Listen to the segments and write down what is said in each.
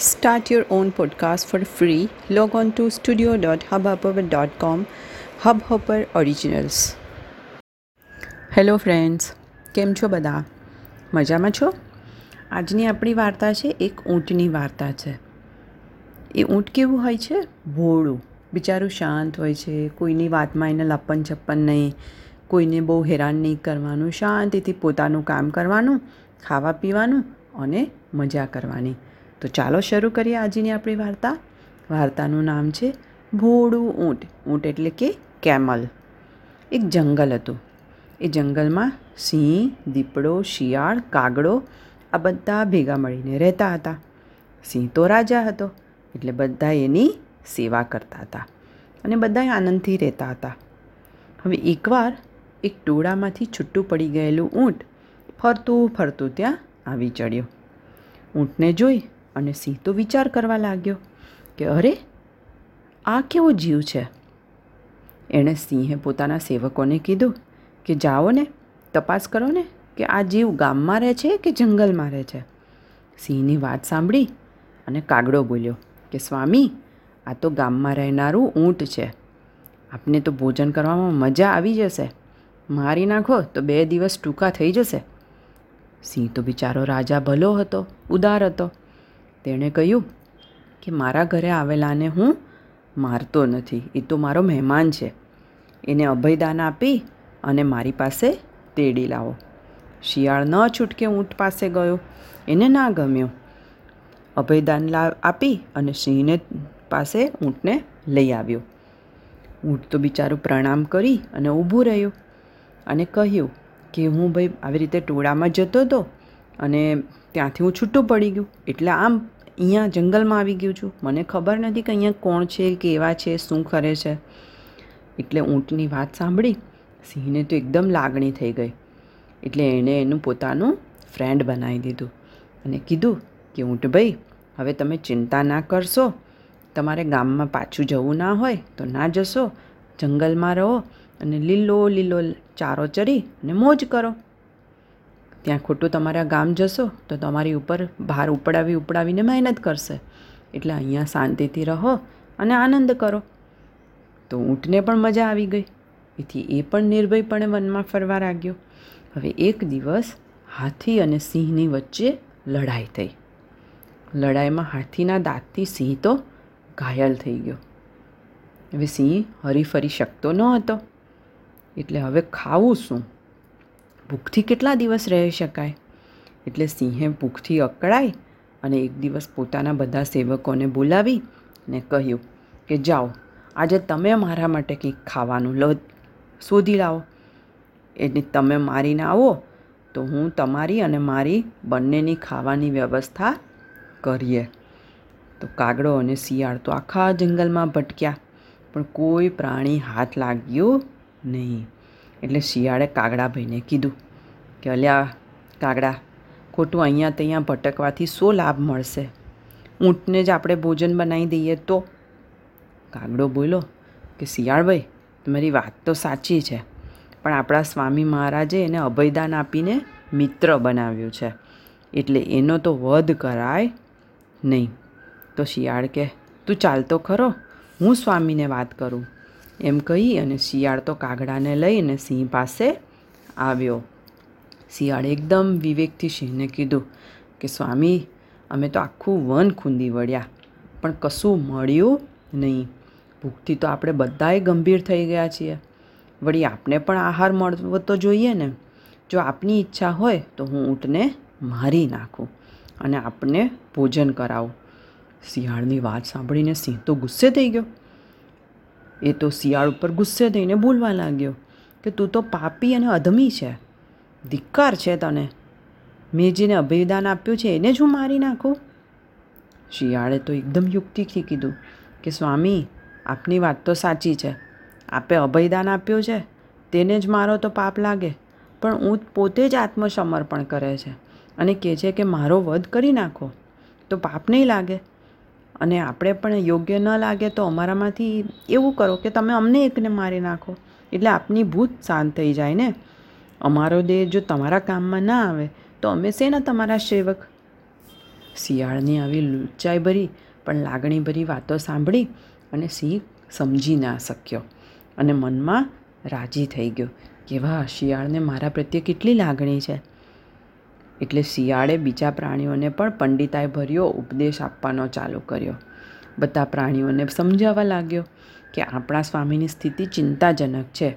Start your own podcast for free. Log on to studio.hubhopper.com. Hubhopper Originals. Hello friends કેમ છો બધા? મજામાં છો? આજની આપણી વાર્તા છે, એક ઊંટની વાર્તા છે. એ ઊંટ કેવું હોય છે? ભોળું. બિચારું શાંત હોય છે. કોઈની વાતમાં એને લપન છપ્પન નહીં. કોઈને બહુ હેરાન નહીં કરવાનું. શાંતિથી પોતાનું કામ કરવાનું, ખાવા પીવાનું અને મજા કરવાની. તો ચાલો શરૂ કરીએ આજની આપણી વાર્તા. વાર્તાનું નામ છે ભોળું ઊંટ. ઊંટ એટલે કે કેમલ. એક જંગલ હતું. એ જંગલમાં સિંહ, દીપડો, શિયાળ, કાગડો આ બધા ભેગા મળીને રહેતા હતા. સિંહ તો રાજા હતો, એટલે બધા એની સેવા કરતા હતા અને બધા આનંદથી રહેતા હતા. હવે એકવાર એક ટોળામાંથી છૂટું પડી ગયેલું ઊંટ ફરતું ફરતું ત્યાં આવી ચડ્યો. ઊંટને જોઈ અને સિંહ તો વિચાર કરવા લાગ્યો કે અરે, આ કેવો જીવ છે? એણે સિંહે પોતાના સેવકોને કીધું કે જાઓ ને, તપાસ કરો ને કે આ જીવ ગામમાં રહે છે કે જંગલમાં રહે છે? સિંહની વાત સાંભળી અને કાગડો બોલ્યો કે, સ્વામી, આ તો ગામમાં રહેનારું ઊંટ છે. આપને તો ભોજન કરવામાં મજા આવી જશે. મારી નાખો તો બે દિવસ ટૂંકા થઈ જશે. સિંહ તો બિચારો રાજા ભલો હતો, ઉદાર હતો. તેણે કહ્યું કે મારા ઘરે આવેલાને હું મારતો નથી. એ તો મારો મહેમાન છે. એને અભયદાન આપી અને મારી પાસે તેડી લાવો. શિયાળ ન છૂટકે ઊંટ પાસે ગયો. એને ના ગમ્યો. અભયદાન લા આપી અને સિંહને પાસે ઊંટને લઈ આવ્યો. ઊંટ તો બિચારું પ્રણામ કરી અને ઊભું રહ્યું અને કહ્યું કે હું ભાઈ આવી રીતે ટોળામાં જતો હતો અને ત્યાંથી હું છૂટું પડી ગયું. એટલે આમ અહીંયા જંગલમાં આવી ગયું છું. મને ખબર નથી કે અહીંયા કોણ છે, કેવા છે, શું કરે છે. એટલે ઊંટની વાત સાંભળી સિંહને તો એકદમ લાગણી થઈ ગઈ. એટલે એણે એનું પોતાનું ફ્રેન્ડ બનાવી દીધું અને કીધું કે ઊંટભાઈ હવે તમે ચિંતા ના કરશો. તમારે ગામમાં પાછું જવું ના હોય તો ના જશો. જંગલમાં રહો અને લીલો લીલો ચારો ચરી અને મોજ કરો. ત્યાં ખોટું તમારા ગામ જશો, તો તમારી ઉપર ભાર ઉપડાવી ઉપડાવીને મહેનત કરશે. એટલે અહીંયા શાંતિથી રહો અને આનંદ કરો. તો ઊંટને પણ મજા આવી ગઈ. એથી એ પણ નિર્ભયપણે વનમાં ફરવા લાગ્યો. હવે એક દિવસ હાથી અને સિંહની વચ્ચે લડાઈ થઈ. લડાઈમાં હાથીના દાંતથી સિંહ તો ઘાયલ થઈ ગયો. હવે સિંહ હરીફરી શકતો ન હતો. એટલે હવે ખાવું શું? ભૂખથી કેટલા દિવસ રહી શકાય? એટલે સિંહે ભૂખથી અકળાય અને એક દિવસ પોતાના બધા સેવકોને બોલાવી ને કહ્યું કે, જાઓ, આજે તમે મારા માટે કંઈક ખાવાનું લો, શોધી લાવો. એટલે તમે મારીને આવો, તો હું તમારી અને મારી બંનેની ખાવાની વ્યવસ્થા કરીએ. તો કાગડો અને શિયાળ તો આખા જંગલમાં ભટક્યા, પણ કોઈ પ્રાણી હાથ લાગ્યું નહીં. એટલે શિયાળે કાગડાભાઈને કીધું કે, અલ્યા, કાગડા, ખોટું અહીંયા ત્યાં ભટકવાથી શું લાભ મળશે? ઊંટને જ આપણે ભોજન બનાવી દઈએ તો? કાગડો બોલો કે શિયાળભાઈ તમારી વાત તો સાચી છે, પણ આપણા સ્વામી મહારાજે એને અભયદાન આપીને મિત્ર બનાવ્યું છે, એટલે એનો તો વધ કરાય નહીં. તો શિયાળ કે, તું ચાલતો ખરો, હું સ્વામીને વાત કરું. એમ કહી અને શિયાળ તો કાગડાને લઈને સિંહ પાસે આવ્યો. શિયાળ એકદમ વિવેકથી સિંહને કીધું કે, સ્વામી, અમે તો આખું વન ખૂંદી વળ્યા, પણ કશું મળ્યું નહીં. ભૂખથી તો આપણે બધાએ ગંભીર થઈ ગયા છીએ. વળી આપને પણ આહાર મળવો તો જોઈએ ને. જો આપની ઈચ્છા હોય તો હું ઊંટને મારી નાખું અને આપને ભોજન કરાવું. શિયાળની વાત સાંભળીને સિંહ તો ગુસ્સે થઈ ગયો. એ તો શિયાળ ઉપર ગુસ્સે થઈને બોલવા લાગ્યો કે તું તો પાપી અને અધમી છે. ધિક્કાર છે તને. મેં જેને અભયદાન આપ્યું છે એને જ હું મારી નાખું? શિયાળે તો એકદમ યુક્તિથી કીધું કે સ્વામી, આપની વાત તો સાચી છે. આપે અભયદાન આપ્યું છે, તેને જ મારો તો પાપ લાગે. પણ હું પોતે જ આત્મસમર્પણ કરે છે અને કહે છે કે મારો વધ કરી નાખો. તો પાપ નહીં લાગે. અને આપણે પણ યોગ્ય ન લાગે તો અમારામાંથી એવું કરો કે તમે અમને એકને મારી નાખો. એટલે આપની ભૂત શાંત થઈ જાય ને. અમારો દેહ જો તમારા કામમાં ના આવે તો અમે શેના તમારા સેવક? શિયાળની આવી લુચ્ચાઈ ભરી, પણ લાગણીભરી વાતો સાંભળી અને સિંહ સમજી ના શક્યો અને મનમાં રાજી થઈ ગયો. કે વાહ શિયાળને મારા પ્રત્યે કેટલી લાગણી છે. એટલે શિયાળે બીજા પ્રાણીઓને પણ પંડિતાએ ભર્યો ઉપદેશ આપવાનો ચાલુ કર્યો. બધા પ્રાણીઓને સમજાવવા લાગ્યો કે આપણા સ્વામીની સ્થિતિ ચિંતાજનક છે.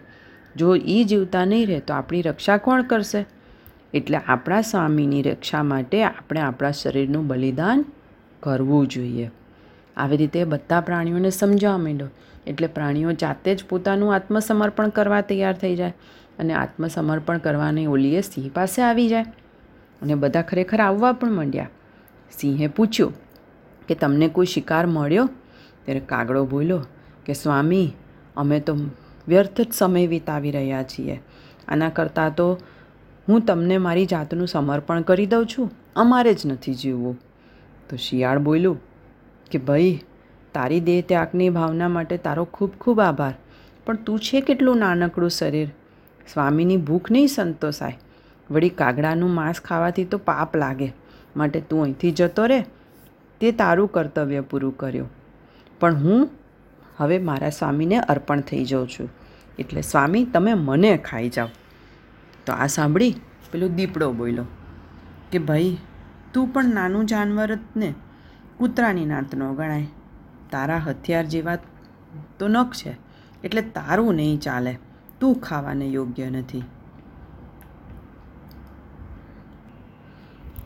જો એ જીવતા નહીં રહે તો આપણી રક્ષા કોણ કરશે? એટલે આપણા સ્વામીની રક્ષા માટે આપણે આપણા શરીરનું બલિદાન કરવું જોઈએ. આવી રીતે બધા પ્રાણીઓને સમજાવવા માંડ્યો. એટલે પ્રાણીઓ જાતે જ પોતાનું આત્મસમર્પણ કરવા તૈયાર થઈ જાય અને આત્મસમર્પણ કરવાની ઓલીએ સિંહ પાસે આવી જાય. અને બધા ખરેખર આવવા પણ માંડ્યા. સિંહે પૂછ્યું કે તમને કોઈ શિકાર મળ્યો? ત્યારે કાગડો બોલ્યો કે, સ્વામી, અમે તો વ્યર્થ જ સમય વિતાવી રહ્યા છીએ. આના કરતાં તો હું તમને મારી જાતનું સમર્પણ કરી દઉં છું. અમારે જ નથી જીવવું. તો શિયાળ બોલ્યું કે, ભાઈ, તારી દેહ ત્યાગની ભાવના માટે તારો ખૂબ ખૂબ આભાર. પણ તું છે કેટલું નાનકડું શરીર? સ્વામીની ભૂખ નહીં સંતોષાય. વળી કાગડાનું માંસ ખાવાથી તો પાપ લાગે. માટે તું અહીંથી જતો રહે. તે તારું કર્તવ્ય પૂરું કર્યું. પણ હું હવે મારા સ્વામીને અર્પણ થઈ જાઉં છું. એટલે સ્વામી, તમે મને ખાઈ જાઓ. તો આ સાંભળી પેલો દીપડો બોલ્યો કે ભાઈ, તું પણ નાનું જાનવર જ ને કૂતરાની નાતનો ગણાય. તારા હથિયાર જેવા તો નખ છે. એટલે તારું નહીં ચાલે. તું ખાવાને યોગ્ય નથી.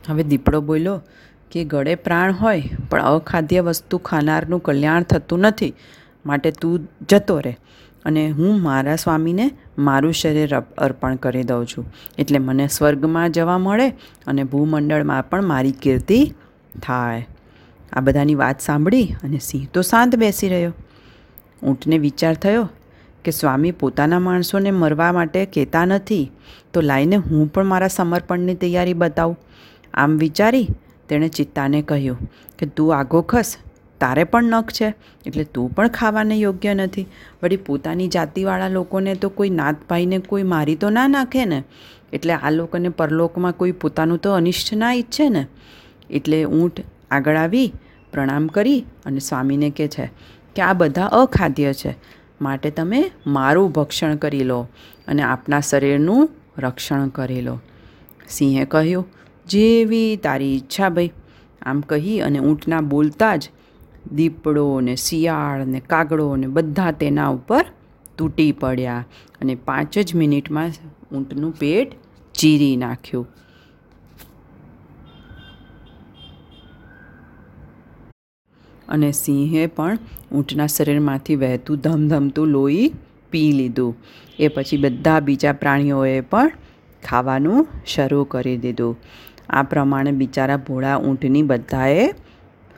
હવે દીપડો બોલ્યો કે ગળે પ્રાણ હોય, પણ અખાદ્ય વસ્તુ ખાનારનું કલ્યાણ થતું નથી, માટે તું જતો રહે અને હું મારા સ્વામીને મારું શરીર અર્પણ કરી દઉં છું. એટલે મને સ્વર્ગમાં જવા મળે અને ભૂમંડળમાં પણ મારી કીર્તિ થાય. આ બધાની વાત સાંભળી અને સિંહ તો શાંત બેસી રહ્યો. ઊંટને વિચાર થયો કે સ્વામી પોતાના માણસોને મરવા માટે કહેતા નથી, તો લાઈને હું પણ મારા સમર્પણની તૈયારી બતાવું. આમ વિચારી તેણે ચિત્તાને કહ્યું કે, તું આગો ખસ. તારે પણ નખ છે. એટલે તું પણ ખાવાને યોગ્ય નથી. વળી પોતાની જાતિવાળા લોકોને તો કોઈ નાતભાઈને કોઈ મારી તો ના નાખે ને? એટલે આ લોકોને પરલોકમાં કોઈ પોતાનું તો અનિષ્ટ ના ઈચ્છે ને? એટલે ઊંટ આગળ આવી, પ્રણામ કરી અને સ્વામીને કહે છે કે, આ બધા અખાદ્ય છે. માટે તમે મારું ભક્ષણ કરી લો અને આપના શરીરનું રક્ષણ કરી લો. સિંહે કહ્યું જેવી તારી ઈચ્છા ભાઈ. આમ કહી અને ઊંટના બોલતા જ દીપડો ને શિયાળ ને કાગડો ને બધા તેના ઉપર તૂટી પડ્યા અને પાંચ જ મિનિટમાં ઊંટનું પેટ ચીરી નાખ્યું. અને સિંહે પણ ઊંટના શરીરમાંથી વહેતું ધમધમતું લોહી પી લીધું. એ પછી બધા બીજા પ્રાણીઓએ પણ ખાવાનું શરૂ કરી દીધું. આ પ્રમાણે બિચારા ભોળા ઊંટની બધાએ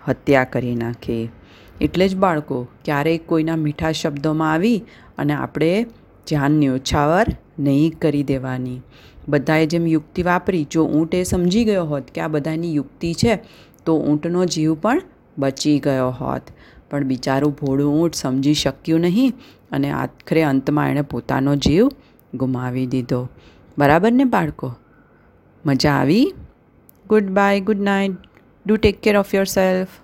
હત્યા કરી નાખી. એટલે જ બાળકો, ક્યારેય કોઈના મીઠા શબ્દોમાં આવી અને આપણે ધ્યાન ન્યોછાવર નહીં કરી દેવાની. બધાએ જેમ યુક્તિ વાપરી, જો ઊંટ એ સમજી ગયો હોત કે આ બધાની યુક્તિ છે, તો ઊંટનો જીવ પણ બચી ગયો હોત. પણ બિચારું ભોળું ઊંટ સમજી શક્યું નહીં અને આખરે અંતમાં એણે પોતાનો જીવ ગુમાવી દીધો. બરાબર ને બાળકો? મજા આવી? Goodbye, good night. Do take care of yourself.